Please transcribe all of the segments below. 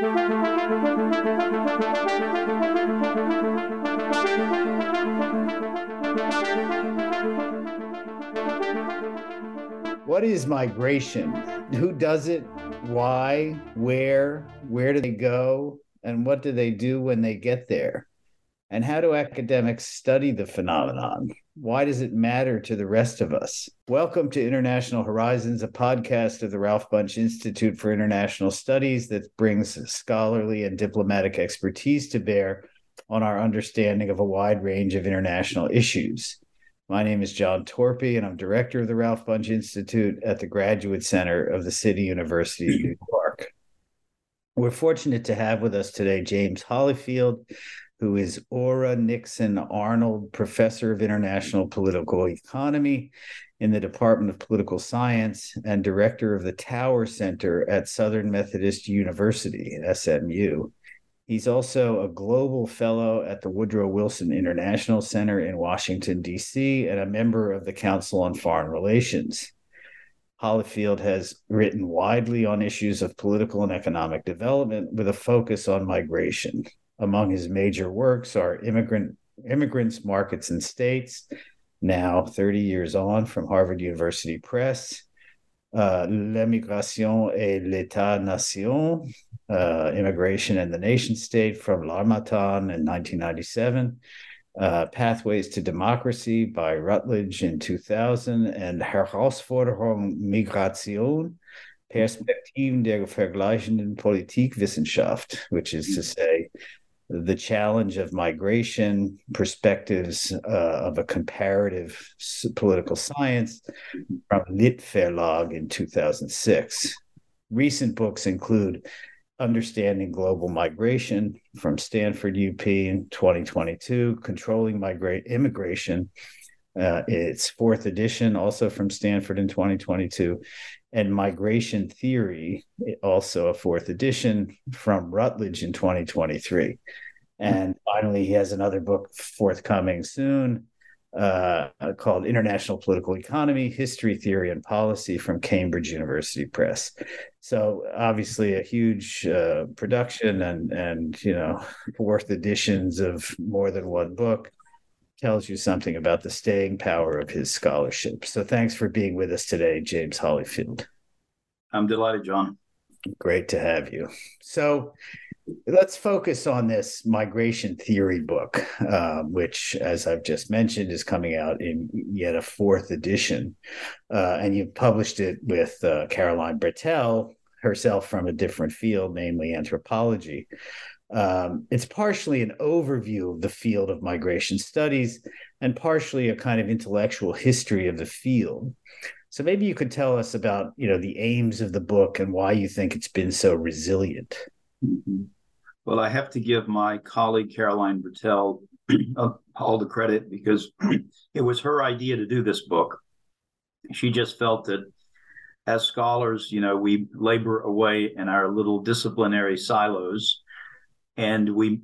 What is migration? Who does it? Why? Where? Where do they go? And what do they do when they get there? And how do academics study the phenomenon? Why does it matter to the rest of us? Welcome to International Horizons, a podcast of the Ralph Bunche Institute for International Studies that brings scholarly and diplomatic expertise to bear on our understanding of a wide range of international issues. My name is John Torpey, and I'm director of the Ralph Bunche Institute at the Graduate Center of the City University of New York. We're fortunate to have with us today James Hollifield, who is Ora Nixon Arnold Professor of International Political Economy in the Department of Political Science and Director of the Tower Center at Southern Methodist University, SMU. He's also a global fellow at the Woodrow Wilson International Center in Washington, D.C., and a member of the Council on Foreign Relations. Hollifield has written widely on issues of political and economic development with a focus on migration. Among his major works are Immigrant, Immigrants, Markets, and States, now 30 years on from Harvard University Press, uh, L'immigration et l'État-nation, uh, Immigration and the Nation State from L'Harmattan in 1997, uh, Pathways to Democracy by Routledge in 2000, and Herausforderung Migration, Perspektiven der vergleichenden Politikwissenschaft, which is to say, the challenge of migration, perspectives uh, of a comparative political science from Lit Verlag in 2006. Recent books include Understanding Global Migration from Stanford UP in 2022, Controlling Migrate Immigration, uh, its fourth edition, also from Stanford in 2022, and Migration Theory, also a fourth edition from Routledge in 2023. And finally, he has another book forthcoming soon uh, called International Political Economy, History, Theory, and Policy from Cambridge University Press. So obviously a huge uh, production and, and, you know, fourth editions of more than one book tells you something about the staying power of his scholarship. So thanks for being with us today, James Hollifield. I'm delighted, John. Great to have you. So let's focus on this migration theory book, uh, which, as I've just mentioned, is coming out in yet a fourth edition. Uh, and you've published it with uh, Caroline Brettell, herself from a different field, namely anthropology. Um, it's partially an overview of the field of migration studies and partially a kind of intellectual history of the field. So maybe you could tell us about, you know, the aims of the book and why you think it's been so resilient. Mm-hmm. Well, I have to give my colleague Caroline Brettell all the credit because it was her idea to do this book. She just felt that as scholars, you know, we labor away in our little disciplinary silos and we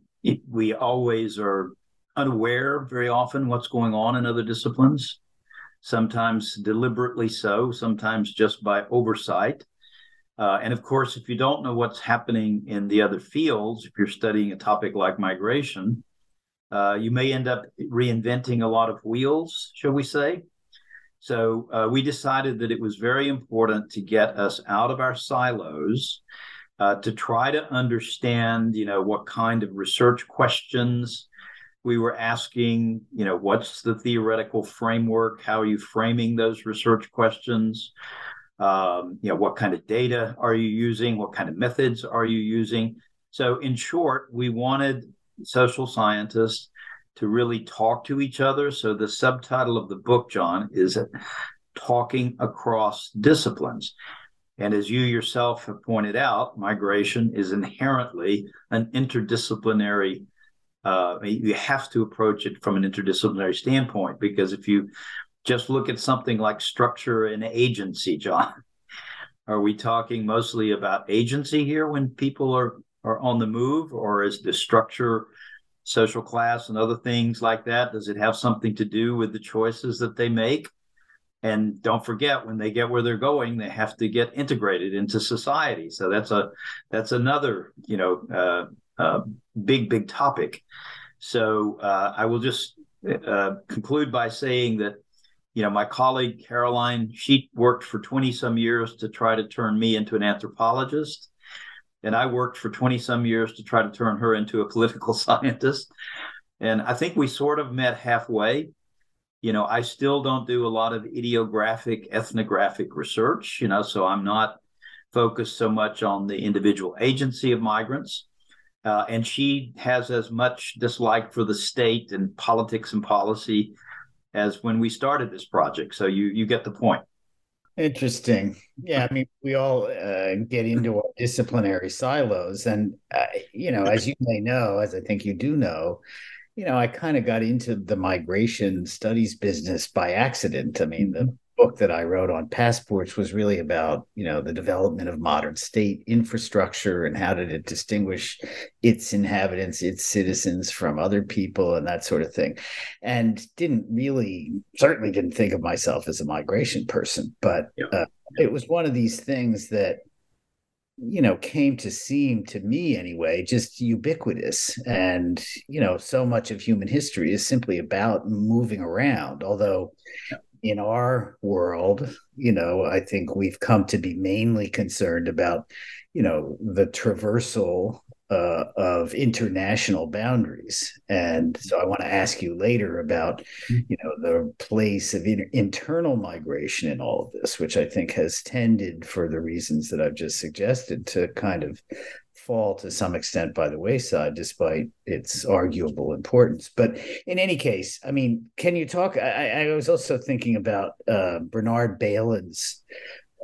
we always are unaware very often what's going on in other disciplines sometimes deliberately so sometimes just by oversight. Uh, and of course if you don't know what's happening in the other fields if you're studying a topic like migration uh, you may end up reinventing a lot of wheels shall we say. So uh, we decided that it was very important to get us out of our silos uh, to try to understand, you know, what kind of research questions we were asking, you know, what's the theoretical framework? How are you framing those research questions? Um, you know, what kind of data are you using? What kind of methods are you using? So, in short, we wanted social scientists to really talk to each other. So, the subtitle of the book, John, is talking across disciplines. And as you yourself have pointed out, migration is inherently an interdisciplinary. Uh, you have to approach it from an interdisciplinary standpoint because if you just look at something like structure and agency, John, are we talking mostly about agency here when people are are on the move, or is the structure, social class, and other things like that? Does it have something to do with the choices that they make? And don't forget when they get where they're going they have to get integrated into society. So that's a that's another you know uh, uh, big big topic. So uh, i will just uh, conclude by saying that you know my colleague caroline she worked for 20 some years to try to turn me into an anthropologist. And i worked for 20 some years to try to turn her into a political scientist. And i think we sort of met halfway you know, I still don't do a lot of idiographic, ethnographic research, you know, so I'm not focused so much on the individual agency of migrants. Uh, and she has as much dislike for the state and politics and policy as when we started this project. So you you get the point. Interesting. Yeah, I mean, we all uh, get into our disciplinary silos, and uh, you know, as you may know, as I think you do know, you know, I kind of got into the migration studies business by accident. I mean, the mm-hmm. book that I wrote on passports was really about, you know, the development of modern state infrastructure and how did it distinguish its inhabitants, its citizens from other people and that sort of thing. And didn't really, certainly didn't think of myself as a migration person, but yeah. uh, it was one of these things that you know came to seem to me anyway just ubiquitous. And you know so much of human history is simply about moving around. Although in our world you know i think we've come to be mainly concerned about you know the traversal uh, of international boundaries. And so I want to ask you later about, mm-hmm. you know, the place of inter- internal migration in all of this, which I think has tended, for the reasons that I've just suggested, to kind of fall to some extent by the wayside, despite its arguable importance. But in any case, I mean, can you talk? I, I was also thinking about uh, Bernard Bailyn's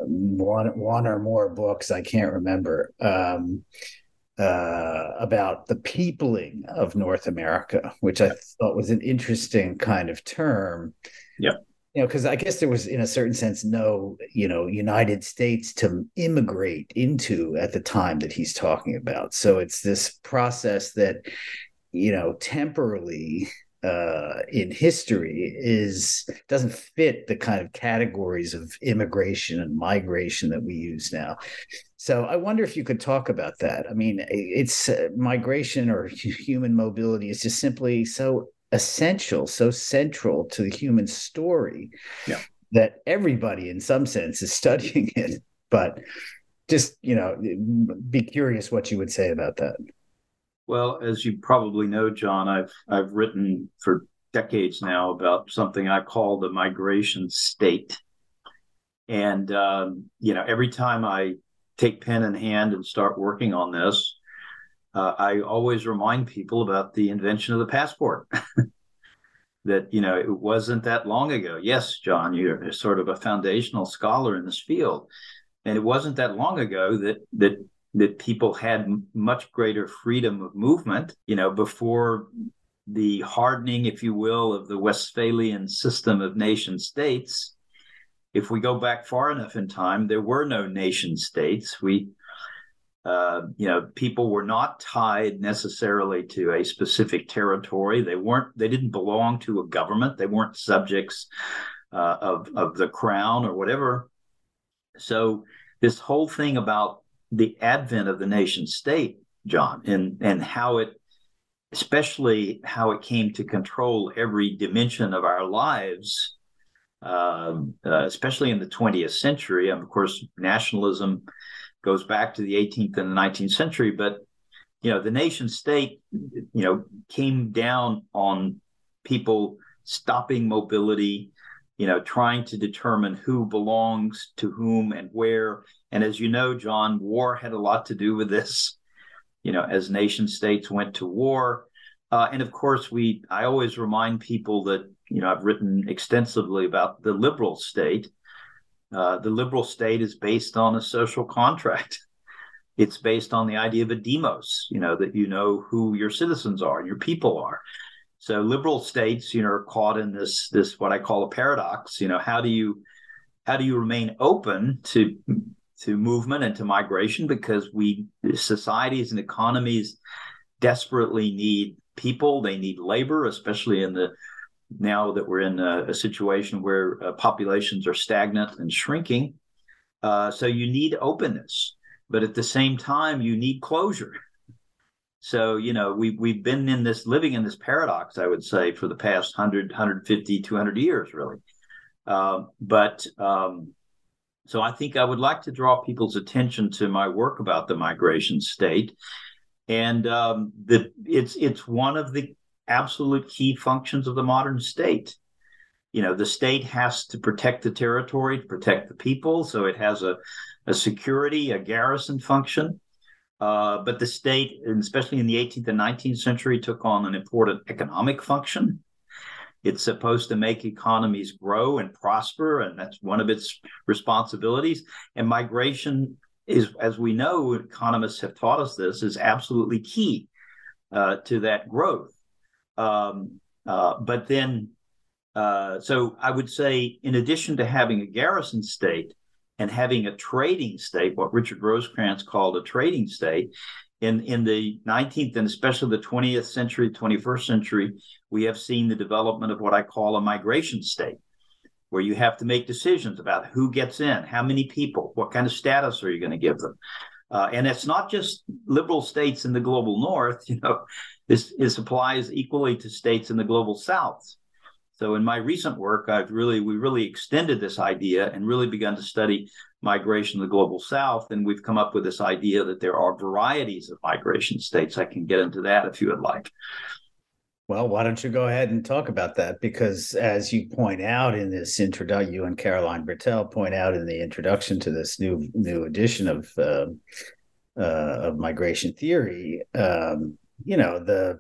um, one one or more books. I can't remember. Um, uh, about the peopling of North America, which I thought was an interesting kind of term. Yeah. You know, because I guess there was, in a certain sense, no, you know, United States to immigrate into at the time that he's talking about. So it's this process that, you know, temporally uh, in history is doesn't fit the kind of categories of immigration and migration that we use now. So I wonder if you could talk about that. I mean, it's uh, migration or human mobility is just simply so essential, so central to the human story yeah. that everybody, in some sense, is studying it. But just you know, be curious what you would say about that. Well, as you probably know, John, I've I've written for decades now about something I call the migration state, and um, you know, every time I take pen in hand and start working on this, uh, I always remind people about the invention of the passport. that you know it wasn't that long ago. Yes, John, you're sort of a foundational scholar in this field, and it wasn't that long ago that that that people had much greater freedom of movement, you know, before the hardening, if you will, of the Westphalian system of nation states. If we go back far enough in time, there were no nation states. We, uh, you know, people were not tied necessarily to a specific territory. They weren't. They didn't belong to a government. They weren't subjects uh, of of the crown or whatever. So this whole thing about the advent of the nation state, John, and and how it, especially how it came to control every dimension of our lives, um, uh, especially in the 20th century. And of course, nationalism goes back to the 18th and the 19th century, but you know, the nation state, you know, came down on people stopping mobility, you know, trying to determine who belongs to whom and where. And as you know, John, war had a lot to do with this. You know, as nation states went to war, uh, and of course, we. I always remind people that you know I've written extensively about the liberal state, Uh, the liberal state is based on a social contract. It's based on the idea of a demos, you know, that you know who your citizens are, your people are. So liberal states, you know, are caught in this this what I call a paradox. You know, how do you how do you remain open to to movement and to migration because we societies and economies desperately need people. They need labor especially in the now that we're in a, a situation where uh, populations are stagnant and shrinking. Uh, so you need openness but at the same time you need closure. So you know we, we've been in this living in this paradox i would say for the past 100 150 200 years really. Uh, but um, so I think I would like to draw people's attention to my work about the migration state, and um, the it's it's one of the absolute key functions of the modern state. You know, the state has to protect the territory, to protect the people, so it has a a security, a garrison function. Uh, but the state, especially in the 18th and 19th century, took on an important economic function. It's supposed to make economies grow and prosper, and that's one of its responsibilities. And migration is, as we know, economists have taught us this, is absolutely key uh, to that growth. Um, uh, but then, uh, so I would say, in addition to having a garrison state and having a trading state, what Richard Rosecrance called a trading state, in in the 19th and especially the 20th century 21st century we have seen the development of what i call a migration state where you have to make decisions about who gets in how many people what kind of status are you going to give them? Uh, and it's not just liberal states in the global north you know this, this applies equally to states in the global south. So in my recent work i've really we really extended this idea and really begun to study migration to the global south. And we've come up with this idea that there are varieties of migration states. I can get into that if you would like. Well, why don't you go ahead and talk about that? Because as you point out in this introduction, you and Caroline Brettell point out in the introduction to this new new edition of uh, uh, of migration theory, um, you know the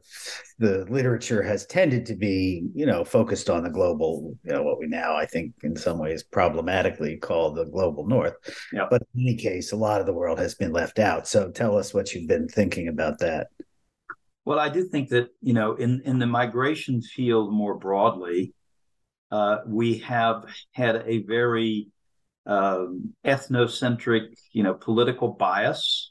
the literature has tended to be you know focused on the global you know what we now i think in some ways problematically call the global north. Yep. but in any case a lot of the world has been left out. So tell us what you've been thinking about that. Well i do think that you know in in the migration field more broadly uh, we have had a very um, ethnocentric you know political bias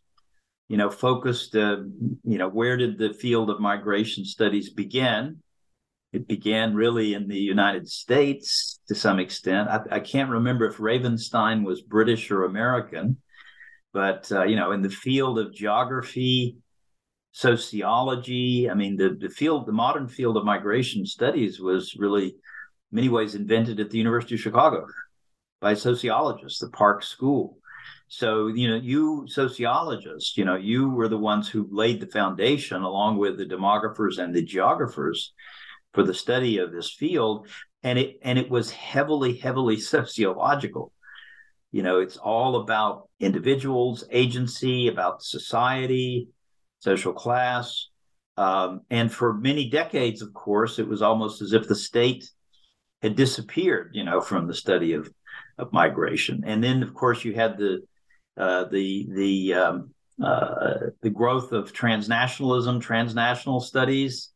you know, focused, uh, you know, where did the field of migration studies begin? It began really in the United States to some extent. I, I can't remember if Ravenstein was British or American, but, uh, you know, in the field of geography, sociology, I mean, the, the field, the modern field of migration studies was really, many ways, invented at the University of Chicago by sociologists, the Park School. So, you know, you sociologists, you know, you were the ones who laid the foundation along with the demographers and the geographers for the study of this field. And it and it was heavily, heavily sociological. You know, it's all about individuals, agency, about society, social class. Um, and for many decades, of course, it was almost as if the state had disappeared, you know, from the study of of migration. And then, of course, you had the uh, the the um, uh, the growth of transnationalism, transnational studies,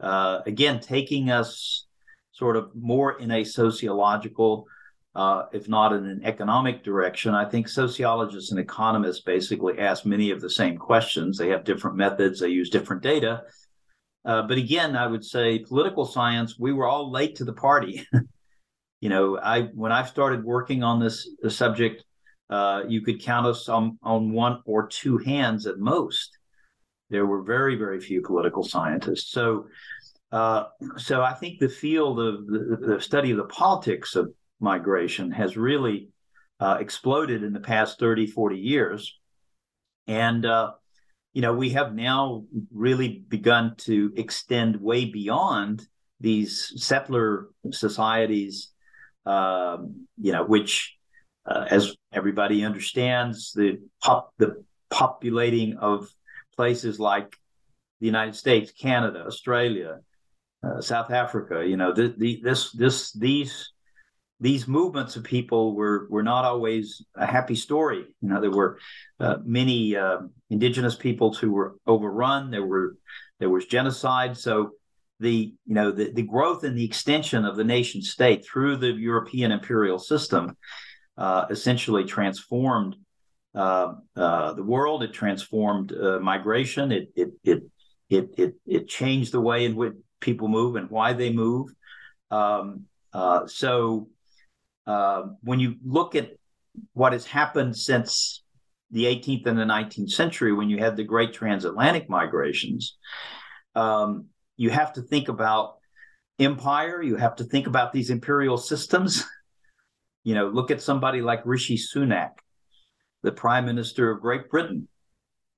uh, again taking us sort of more in a sociological, uh, if not in an economic direction. I think sociologists and economists basically ask many of the same questions. They have different methods. They use different data. Uh, but again, I would say political science. We were all late to the party. you know, I when I started working on this subject uh, you could count us on, on one or two hands at most. There were very, very few political scientists. So, uh, so I think the field of the, the, study of the politics of migration has really uh, exploded in the past 30, 40 years. And, uh, you know, we have now really begun to extend way beyond these settler societies, um, you know, which uh, as everybody understands, the pop the populating of places like the United States, Canada, Australia, uh, South Africa. You know, the, the, this this these these movements of people were were not always a happy story. You know, there were uh, many uh, indigenous peoples who were overrun. There were there was genocide. So the you know the, the growth and the extension of the nation state through the European imperial system uh, essentially transformed uh, uh, the world. It transformed uh, migration. It it it it it it changed the way in which people move and why they move. Um, uh, so when you look at what has happened since the 18th and the 19th century, when you had the great transatlantic migrations, um, you have to think about empire. You have to think about these imperial systems. You know, look at somebody like Rishi Sunak, the prime minister of Great Britain,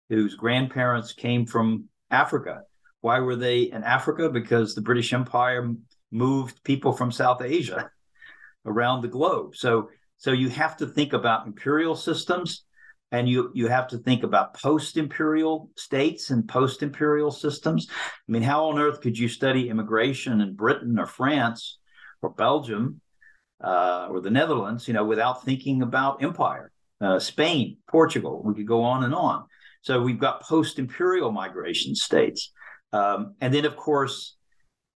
whose grandparents came from Africa. Why were they in Africa? Because the British Empire moved people from South Asia around the globe. So, so you have to think about imperial systems and you you have to think about post-imperial states and post-imperial systems i mean how on earth could you study immigration in britain or france or belgium uh, or the netherlands you know without thinking about empire. Uh, spain portugal we could go on and on. So we've got post-imperial migration states. Um, and then of course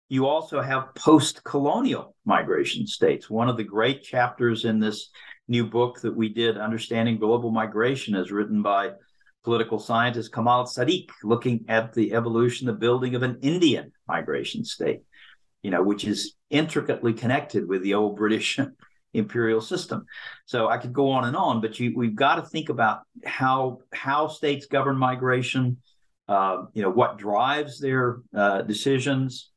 you also have post-colonial migration states. One of the great chapters in this new book that we did, Understanding Global Migration, is written by political scientist Kamal Sadiq, looking at the evolution, the building of an Indian migration state, you know, which is intricately connected with the old British imperial system. So I could go on and on, but you, we've got to think about how how states govern migration, uh, you know, what drives their uh, decisions,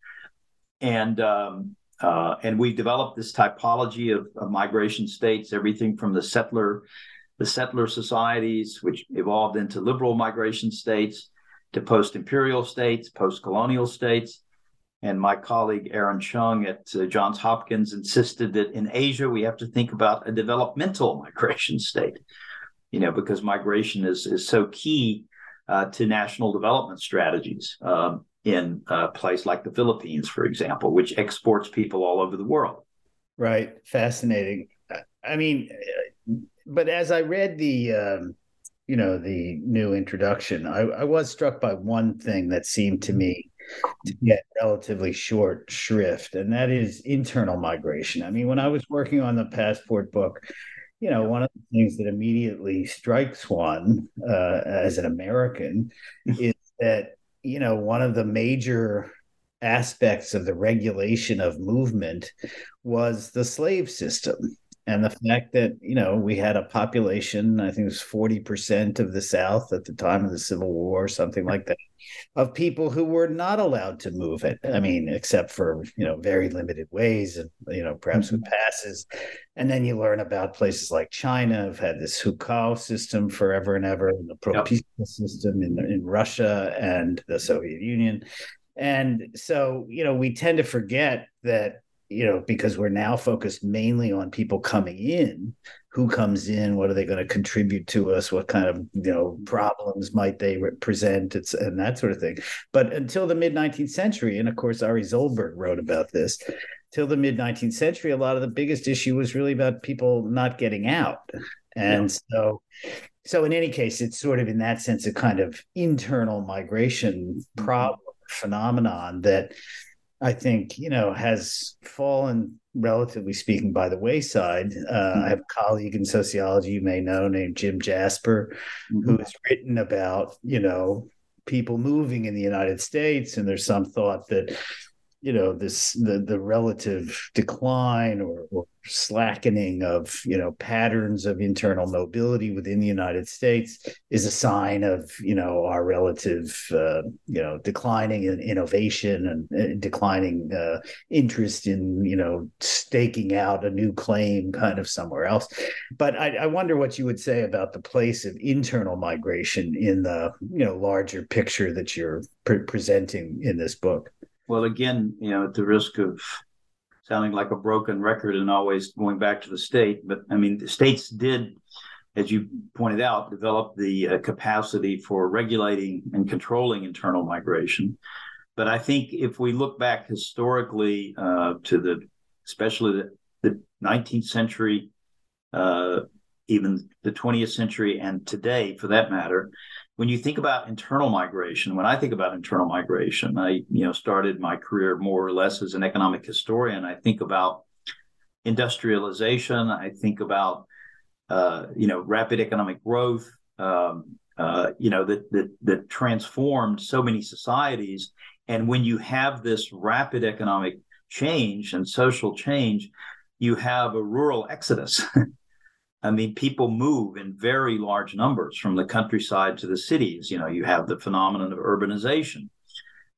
and um, uh, and we've developed this typology of, of, migration states, everything from the settler, the settler societies, which evolved into liberal migration states, to post-imperial states, post-colonial states. And my colleague Erin Chung at uh, Johns Hopkins insisted that in Asia we have to think about a developmental migration state, you know, because migration is is so key uh, to national development strategies. Um, in a place like the Philippines, for example, which exports people all over the world. Right. Fascinating. I mean, but as I read the, um, you know, the new introduction, I, I was struck by one thing that seemed to me to get relatively short shrift, and that is internal migration. I mean, when I was working on the passport book, you know, one of the things that immediately strikes one uh, as an American is that you know, one of the major aspects of the regulation of movement was the slave system and the fact that you know we had a population i think it was 40% of the south at the time of the civil war something like that of people who were not allowed to move it i mean except for you know very limited ways and you know perhaps mm-hmm. with passes and then you learn about places like china have had this hukou system forever and ever and the propiska yep. system in, in russia and the soviet union and so you know we tend to forget that you know, because we're now focused mainly on people coming in, who comes in, what are they going to contribute to us, what kind of you know problems might they present, it's, and that sort of thing. But until the mid 19th century, and of course Ari zolberg wrote about this, till the mid 19th century, a lot of the biggest issue was really about people not getting out, and yeah. so. So in any case, it's sort of in that sense a kind of internal migration mm-hmm. problem phenomenon that I think, you know, has fallen, relatively speaking, by the wayside. Uh, mm-hmm. I have a colleague in sociology you may know named Jim Jasper, mm-hmm. who has written about, you know, people moving in the United States. And there's some thought that you know this the the relative decline or, or, slackening of you know patterns of internal mobility within the United States is a sign of you know our relative uh, you know declining in innovation and uh, declining uh, interest in you know staking out a new claim kind of somewhere else. But I, I wonder what you would say about the place of internal migration in the you know larger picture that you're pre- presenting in this book. Well, again, you know, at the risk of sounding like a broken record and always going back to the state, but I mean, the states did, as you pointed out, develop the uh, capacity for regulating and controlling internal migration. But I think if we look back historically uh, to the, especially the the 19th century, uh, even the 20th century, and today, for that matter, when you think about internal migration, when I think about internal migration, I you know started my career more or less as an economic historian. I think about industrialization. I think about uh, you know rapid economic growth. Um, uh, you know that that that transformed so many societies. And when you have this rapid economic change and social change, you have a rural exodus. I mean, people move in very large numbers from the countryside to the cities. You know, you have the phenomenon of urbanization.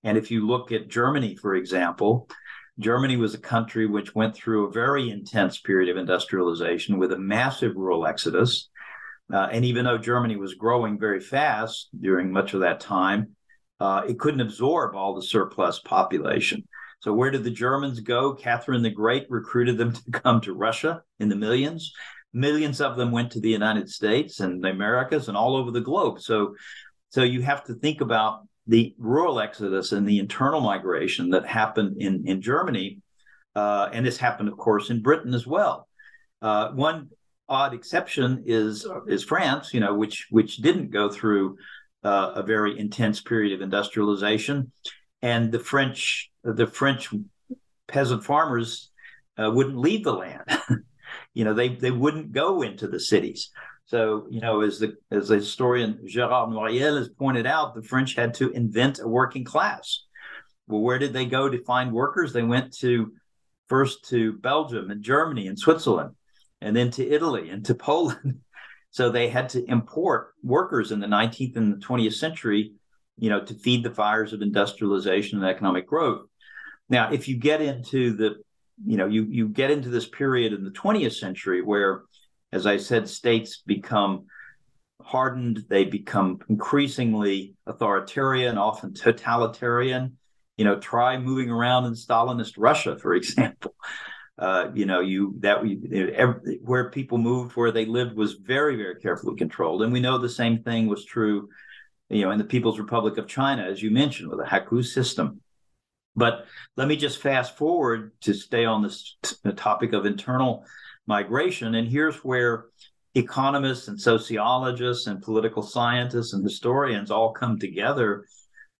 And if you look at Germany, for example, Germany was a country which went through a very intense period of industrialization with a massive rural exodus. Uh, and even though Germany was growing very fast during much of that time, uh, it couldn't absorb all the surplus population. So, where did the Germans go? Catherine the Great recruited them to come to Russia in the millions. Millions of them went to the United States and the Americas and all over the globe. So, so you have to think about the rural exodus and the internal migration that happened in in Germany, uh, and this happened, of course, in Britain as well. Uh, one odd exception is is France, you know, which which didn't go through uh, a very intense period of industrialization, and the French the French peasant farmers uh, wouldn't leave the land. you know, they they wouldn't go into the cities. So, you know, as the as the historian Gérard Noiriel has pointed out, the French had to invent a working class. Well, where did they go to find workers? They went to first to Belgium and Germany and Switzerland, and then to Italy and to Poland. So they had to import workers in the 19th and the 20th century, you know, to feed the fires of industrialization and economic growth. Now, if you get into the, you know, you you get into this period in the 20th century where as I said, states become hardened, they become increasingly authoritarian, often totalitarian. You know, try moving around in Stalinist Russia, for example. Uh, you know, you that every, where people moved, where they lived, was very, very carefully controlled, and we know the same thing was true, you know, in the People's Republic of China, as you mentioned, with the hukou system. But let me just fast forward to stay on this t- topic of internal migration. And here's where economists and sociologists and political scientists and historians all come together.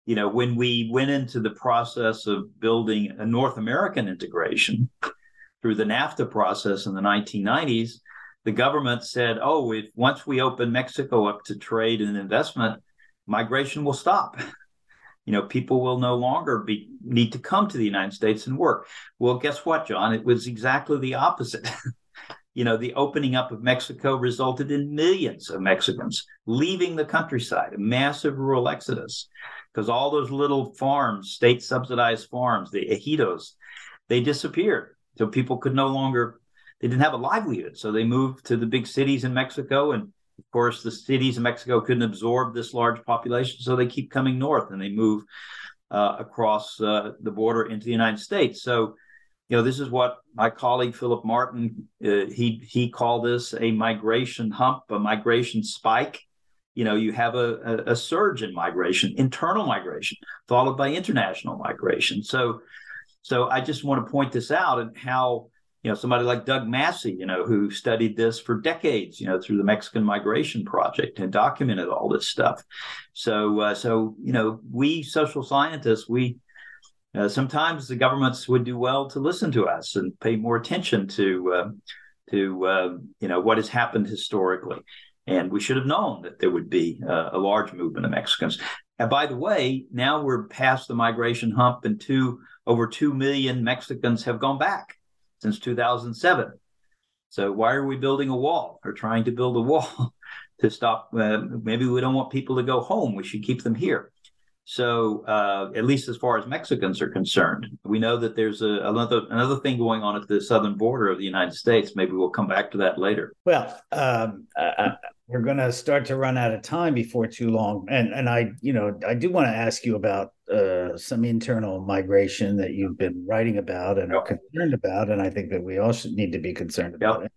You know, when we went into the process of building a North American integration through the NAFTA process in the 1990s, the government said, oh, if once we open Mexico up to trade and investment, migration will stop. You know, people will no longer be need to come to the United States and work. Well, guess what, John? It was exactly the opposite. you know, the opening up of Mexico resulted in millions of Mexicans leaving the countryside, a massive rural exodus, because all those little farms, state subsidized farms, the ejidos, they disappeared. So people could no longer, they didn't have a livelihood. So they moved to the big cities in Mexico. And of course, the cities in Mexico couldn't absorb this large population. So they keep coming north and they move uh, across uh, the border into the United States. So you know, this is what my colleague Philip Martin uh, he he called this a migration hump, a migration spike. You know, you have a, a, a surge in migration, internal migration, followed by international migration. So, so I just want to point this out and how you know somebody like Doug Massey, you know, who studied this for decades, you know, through the Mexican Migration Project and documented all this stuff. So, uh, so you know, we social scientists, we uh, sometimes the governments would do well to listen to us and pay more attention to uh, to uh, you know what has happened historically. And we should have known that there would be uh, a large movement of Mexicans. And by the way, now we're past the migration hump, and two over two million Mexicans have gone back since 2007. So why are we building a wall or trying to build a wall to stop? Uh, maybe we don't want people to go home. We should keep them here. So, uh, at least as far as Mexicans are concerned, we know that there's a, another another thing going on at the southern border of the United States. Maybe we'll come back to that later. Well, um, we're going to start to run out of time before too long, and and I, you know, I do want to ask you about uh, some internal migration that you've been writing about and are concerned about, and I think that we all should need to be concerned about yep. it.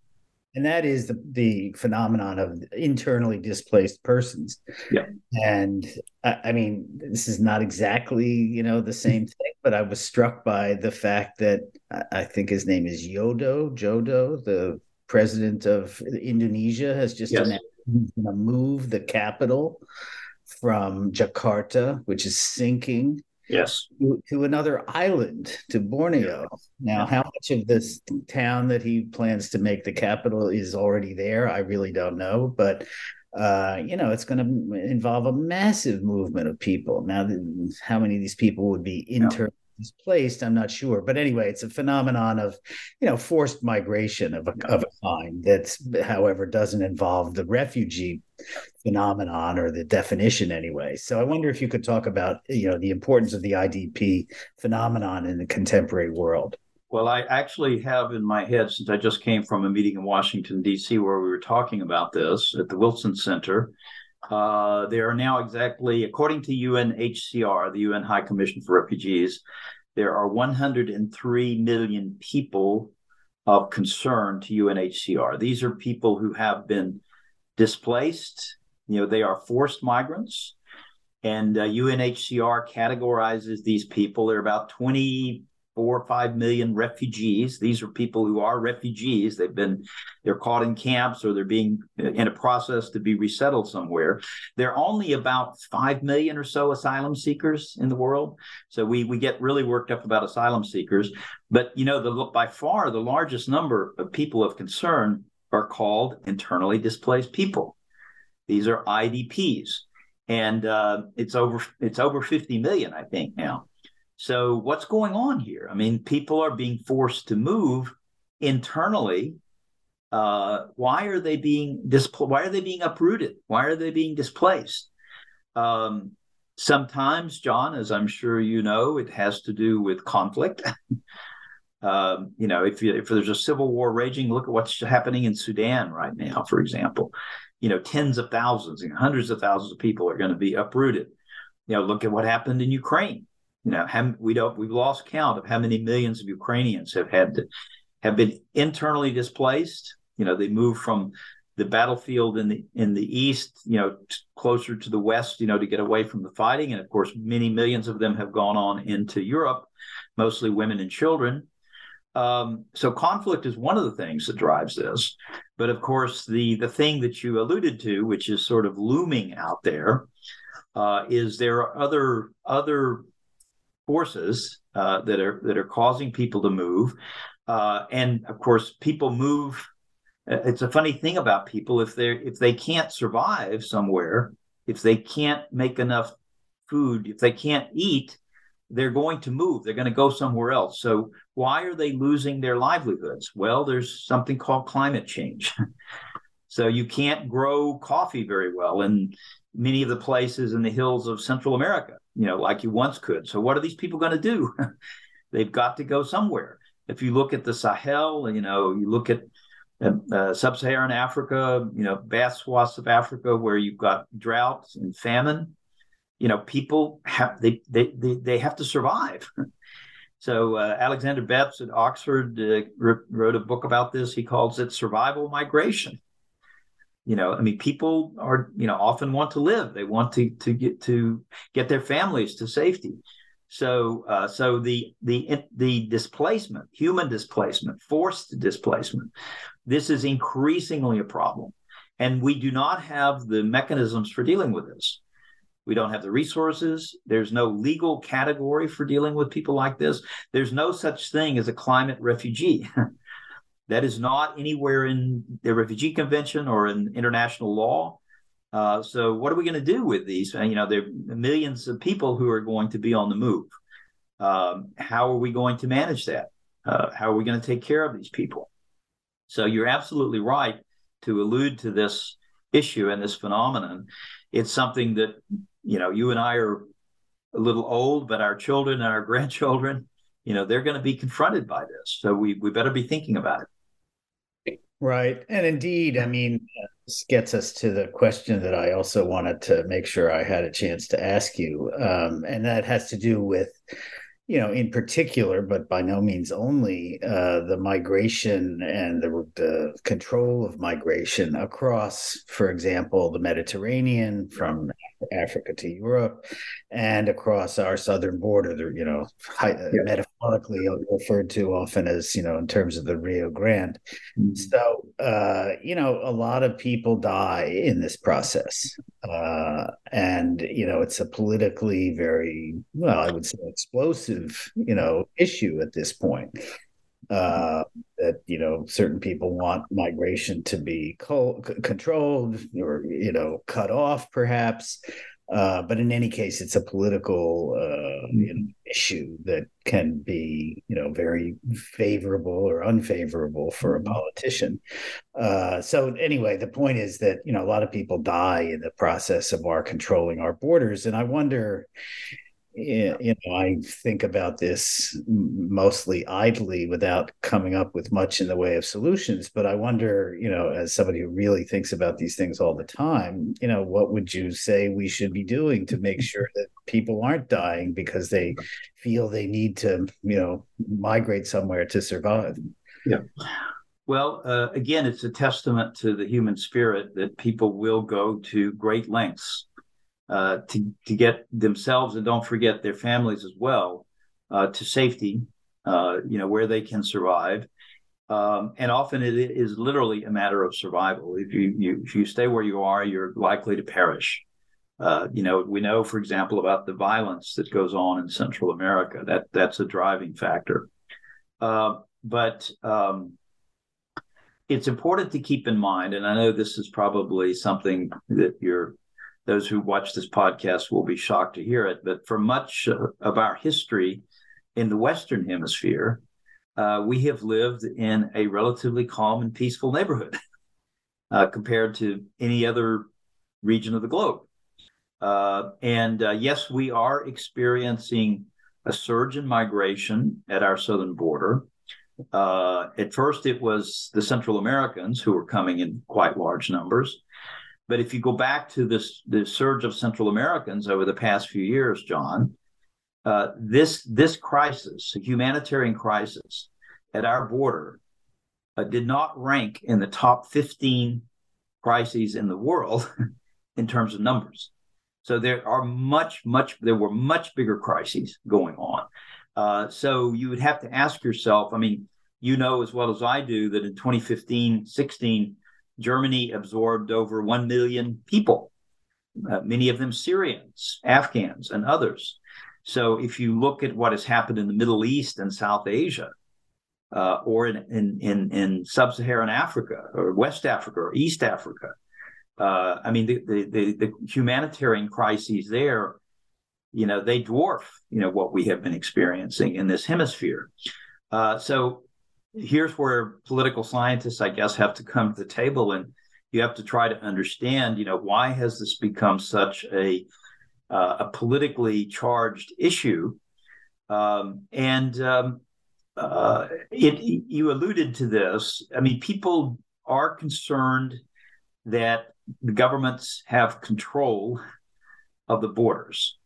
and that is the, the phenomenon of internally displaced persons. Yeah. And I, I, mean, this is not exactly, you know, the same thing, but I was struck by the fact that I think his name is Yodo, Jodo, the president of Indonesia, has just yes. announced he's going to move the capital from Jakarta, which is sinking, yes. to, to another island to borneo. Now how much of this town that he plans to make the capital is already there i really don't know but uh, you know, it's going to involve a massive movement of people. Now, how many of these people would be internally displaced, I'm not sure. But anyway, it's a phenomenon of, you know, forced migration of a, of a kind that's, however, doesn't involve the refugee phenomenon or the definition anyway. So I wonder if you could talk about, you know, the importance of the IDP phenomenon in the contemporary world. Well, I actually have in my head, since I just came from a meeting in Washington, D.C., where we were talking about this at the Wilson Center. Uh, there are now exactly, according to UNHCR, the UN High Commission for Refugees, there are 103 million people of concern to UNHCR. These are people who have been displaced. You know, they are forced migrants. And uh, UNHCR categorizes these people. There are about 20 four or five million refugees. These are people who are refugees. They've been they're caught in camps or they're being in a process to be resettled somewhere. There are only about five million or so asylum seekers in the world. So we we get really worked up about asylum seekers. But you know, the by far the largest number of people of concern are called internally displaced people. These are IDPs, and uh, it's over it's over 50 million, I think now. So what's going on here? I mean, people are being forced to move internally. Uh, why are they being displ- Why are they being uprooted? Why are they being displaced? Um, sometimes, John, as I'm sure you know, it has to do with conflict. um, you know, if, you, if there's a civil war raging, look at what's happening in Sudan right now, for example. You know, tens of thousands, and hundreds of thousands of people are going to be uprooted. You know, look at what happened in Ukraine you know, how, we don't we've lost count of how many millions of Ukrainians have had to, have been internally displaced. You know, they moved from the battlefield in the in the east, you know, t- closer to the west, you know, to get away from the fighting, and of course, many millions of them have gone on into Europe, mostly women and children. Um, so conflict is one of the things that drives this, but of course, the the thing that you alluded to, which is sort of looming out there, uh, is there are other other forces uh, that are that are causing people to move, uh, and of course, people move. Uh, it's a funny thing about people if they if they can't survive somewhere, if they can't make enough food, if they can't eat, they're going to move. They're going to go somewhere else. So why are they losing their livelihoods? Well, there's something called climate change. so you can't grow coffee very well in many of the places in the hills of Central America you know, like you once could. So what are these people going to do? They've got to go somewhere. If you look at the Sahel, you know, you look at uh, sub-Saharan Africa, you know, vast swaths of Africa where you've got droughts and famine. You know, people have they they they, they have to survive. so uh, Alexander Betts at Oxford uh, wrote a book about this. He calls it survival migration you know i mean people are you know often want to live. They want to to get to get their families to safety. So uh, so the the the displacement human displacement forced displacement this is increasingly a problem. And we do not have the mechanisms for dealing with this. We don't have the resources. There's no legal category for dealing with people like this. There's no such thing as a climate refugee That is not anywhere in the Refugee Convention or in international law. Uh, so, what are we going to do with these? You know, there are millions of people who are going to be on the move. Um, how are we going to manage that? Uh, how are we going to take care of these people? So, you're absolutely right to allude to this issue and this phenomenon. It's something that, you know, you and I are a little old, but our children and our grandchildren, you know, they're going to be confronted by this. So, we, we better be thinking about it. Right. And indeed, I mean, this gets us to the question that I also wanted to make sure I had a chance to ask you. Um, and that has to do with you know, in particular, but by no means only, uh, the migration and the, the, control of migration across, for example, the Mediterranean from Africa to Europe and across our southern border, you know, high, uh, yeah. metaphorically referred to often as, you know, in terms of the Rio Grande. Mm-hmm. So, uh, you know, a lot of people die in this process. Uh, and, you know, it's a politically very, well, I would say explosive you know, issue at this point. Uh, that you know, certain people want migration to be co- controlled or you know cut off, perhaps. Uh, but in any case, it's a political uh, you know, issue that can be, you know, very favorable or unfavorable for a mm-hmm. politician. Uh, so anyway, the point is that you know a lot of people die in the process of our controlling our borders, and I wonder, you know, I think about this mostly idly without coming up with much in the way of solutions. But I wonder, you know, as somebody who really thinks about these things all the time, you know, what would you say we should be doing to make sure that people aren't dying because they feel they need to, you know, migrate somewhere to survive? Yeah. Well, uh, again, it's a testament to the human spirit that people will go to great lengths uh, to to get themselves and don't forget their families as well uh, to safety. Uh, you know where they can survive, um, and often it is literally a matter of survival. If you, you if you stay where you are, you're likely to perish. Uh, you know, we know, for example, about the violence that goes on in Central America. That that's a driving factor. Uh, but um, it's important to keep in mind, and I know this is probably something that you're those who watch this podcast will be shocked to hear it, but for much of our history in the Western Hemisphere, uh, we have lived in a relatively calm and peaceful neighborhood uh, compared to any other region of the globe. Uh, and uh, yes, we are experiencing a surge in migration at our southern border. Uh, at first, it was the Central Americans who were coming in quite large numbers. But if you go back to this the surge of Central Americans over the past few years, John, uh, this this crisis, humanitarian crisis at our border, uh, did not rank in the top 15 crises in the world in terms of numbers. So there are much, much, there were much bigger crises going on. Uh, so you would have to ask yourself, I mean, you know as well as I do that in 2015, 16, Germany absorbed over 1 million people, uh, many of them Syrians, Afghans, and others. So if you look at what has happened in the Middle East and South Asia, uh, or in, in, in, in sub Saharan Africa, or West Africa, or East Africa, uh, I mean, the, the, the, the humanitarian crises there, you know, they dwarf, you know, what we have been experiencing in this hemisphere. Uh, so here's where political scientists, I guess, have to come to the table and you have to try to understand, you know, why has this become such a uh, a politically charged issue? Um, and um, uh, it, you alluded to this. I mean, people are concerned that the governments have control of the borders.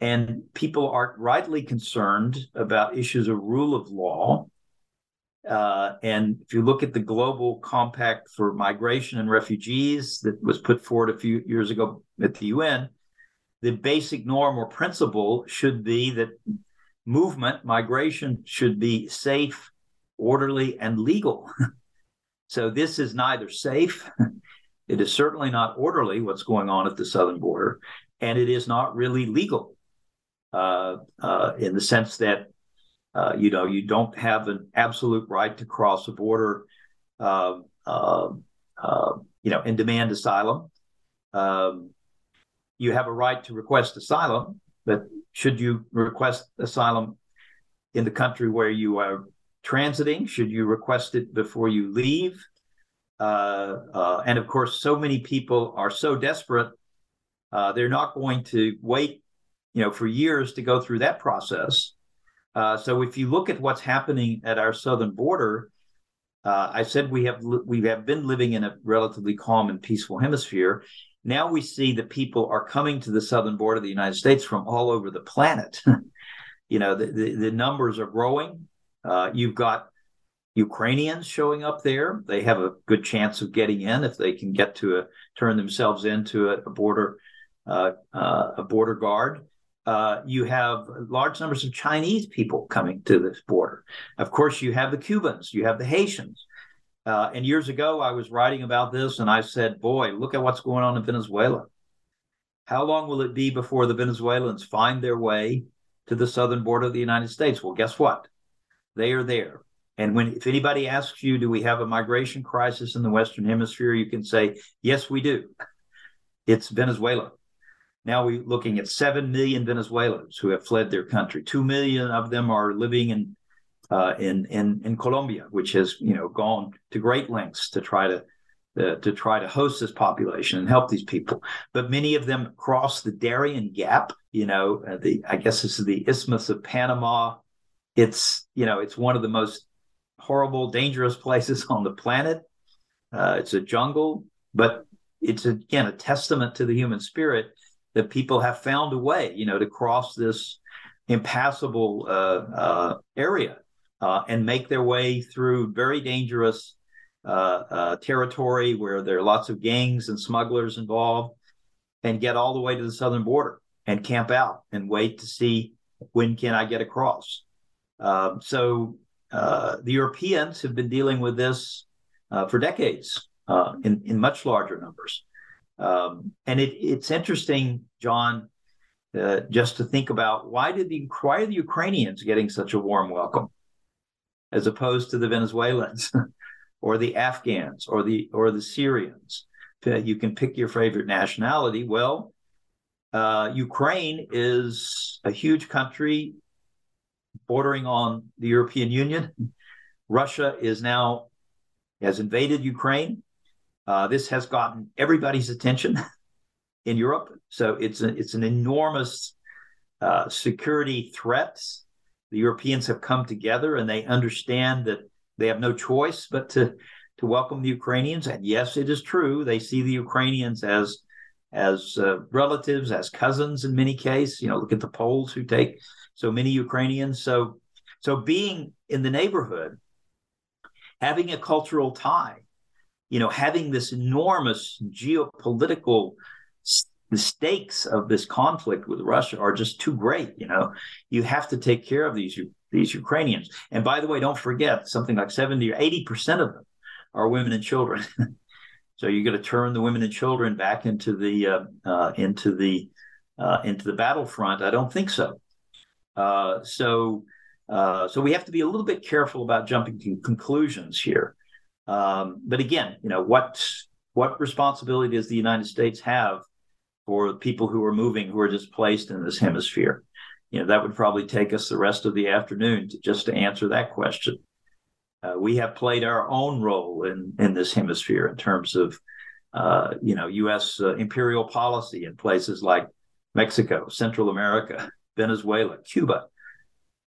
And people are rightly concerned about issues of rule of law uh, and if you look at the global compact for migration and refugees that was put forward a few years ago at the UN, the basic norm or principle should be that movement, migration should be safe, orderly, and legal. so this is neither safe, it is certainly not orderly what's going on at the southern border, and it is not really legal uh, uh, in the sense that uh, you know, you don't have an absolute right to cross a border, uh, uh, uh, you know, and demand asylum. Um, you have a right to request asylum, but should you request asylum in the country where you are transiting? Should you request it before you leave? Uh, uh, and of course, so many people are so desperate, they're not going to wait, you know, for years to go through that process. Uh, so if you look at what's happening at our southern border, uh, I said we have we have been living in a relatively calm and peaceful hemisphere. Now we see that people are coming to the southern border of the United States from all over the planet. you know, the, the, the numbers are growing. Uh, you've got Ukrainians showing up there. They have a good chance of getting in if they can get to a turn themselves into a, a border uh, uh, a border guard. Uh, you have large numbers of Chinese people coming to this border. Of course, you have the Cubans, you have the Haitians. Uh, and years ago, I was writing about this, and I said, "Boy, look at what's going on in Venezuela. How long will it be before the Venezuelans find their way to the southern border of the United States?" Well, guess what? They are there. And when if anybody asks you, do we have a migration crisis in the Western Hemisphere, you can say, yes, we do. It's Venezuela. Now we're looking at 7 million Venezuelans who have fled their country. 2 million of them are living in uh, in, in in Colombia, which has you know gone to great lengths to try to uh, to try to host this population and help these people. But many of them cross the Darien Gap. You know, uh, the I guess this is the Isthmus of Panama. It's you know it's one of the most horrible, dangerous places on the planet. Uh, it's a jungle, but it's again a testament to the human spirit that people have found a way, you know, to cross this impassable uh, uh, area uh, and make their way through very dangerous uh, uh, territory where there are lots of gangs and smugglers involved, and get all the way to the southern border and camp out and wait to see when can I get across. Um, so uh, the Europeans have been dealing with this for decades in, in much larger numbers. Um, and it, it's interesting, John, uh, just to think about why did the why are the Ukrainians getting such a warm welcome, as opposed to the Venezuelans, or the Afghans, or the or the Syrians? You can pick your favorite nationality. Well, uh, Ukraine is a huge country bordering on the European Union. Russia is now has invaded Ukraine. Uh, this has gotten everybody's attention in Europe, so it's a, it's an enormous uh, security threat. The Europeans have come together and they understand that they have no choice but to to welcome the Ukrainians. And yes, it is true they see the Ukrainians as as uh, relatives, as cousins in many cases. You know, look at the Poles who take so many Ukrainians. So, so being in the neighborhood, having a cultural tie, you know, having this enormous geopolitical the stakes of this conflict with Russia are just too great. You know, you have to take care of these these Ukrainians. And by the way, don't forget something like seventy or eighty percent of them are women and children. so you're going to turn the women and children back into the uh, uh, into the uh, into the battlefront. I don't think so. Uh, so, uh, so we have to be a little bit careful about jumping to conclusions here. Um, but again, you know, what what responsibility does the United States have for people who are moving, who are displaced in this hemisphere? You know, that would probably take us the rest of the afternoon to just to answer that question. Uh, we have played our own role in in this hemisphere in terms of uh, you know U.S. Uh, imperial policy in places like Mexico, Central America, Venezuela, Cuba.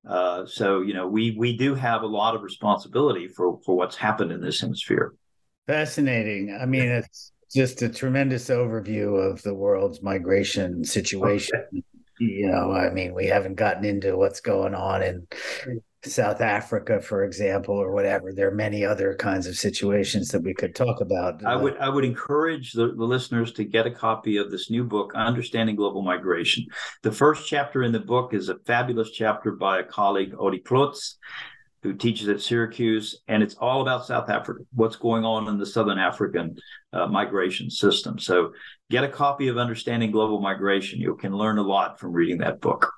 Uh, so you know we we do have a lot of responsibility for for what's happened in this hemisphere. Fascinating. I mean, it's just a tremendous overview of the world's migration situation. Okay. You know, I mean, we haven't gotten into what's going on in South Africa, for example, or whatever. There are many other kinds of situations that we could talk about. I would I would encourage the, the listeners to get a copy of this new book, Understanding Global Migration. The first chapter in the book is a fabulous chapter by a colleague, Audie Klotz, who teaches at Syracuse, and it's all about South Africa, what's going on in the Southern African uh, migration system. So get a copy of Understanding Global Migration. You can learn a lot from reading that book.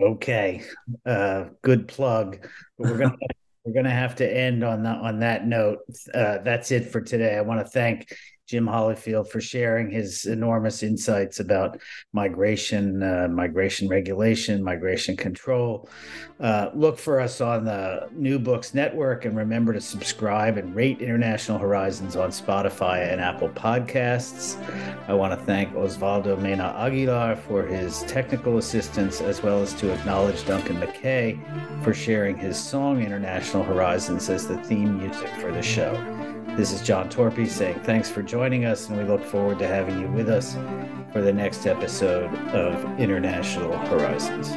Okay, uh, good plug. We're gonna we're gonna have to end on that on that note. Uh, that's it for today. I want to thank Jim Hollifield for sharing his enormous insights about migration, uh, migration regulation, migration control. Uh, look for us on the New Books Network and remember to subscribe and rate International Horizons on Spotify and Apple Podcasts. I want to thank Osvaldo Mena Aguilar for his technical assistance, as well as to acknowledge Duncan McKay for sharing his song International Horizons as the theme music for the show. This is John Torpey saying thanks for joining us, and we look forward to having you with us for the next episode of International Horizons.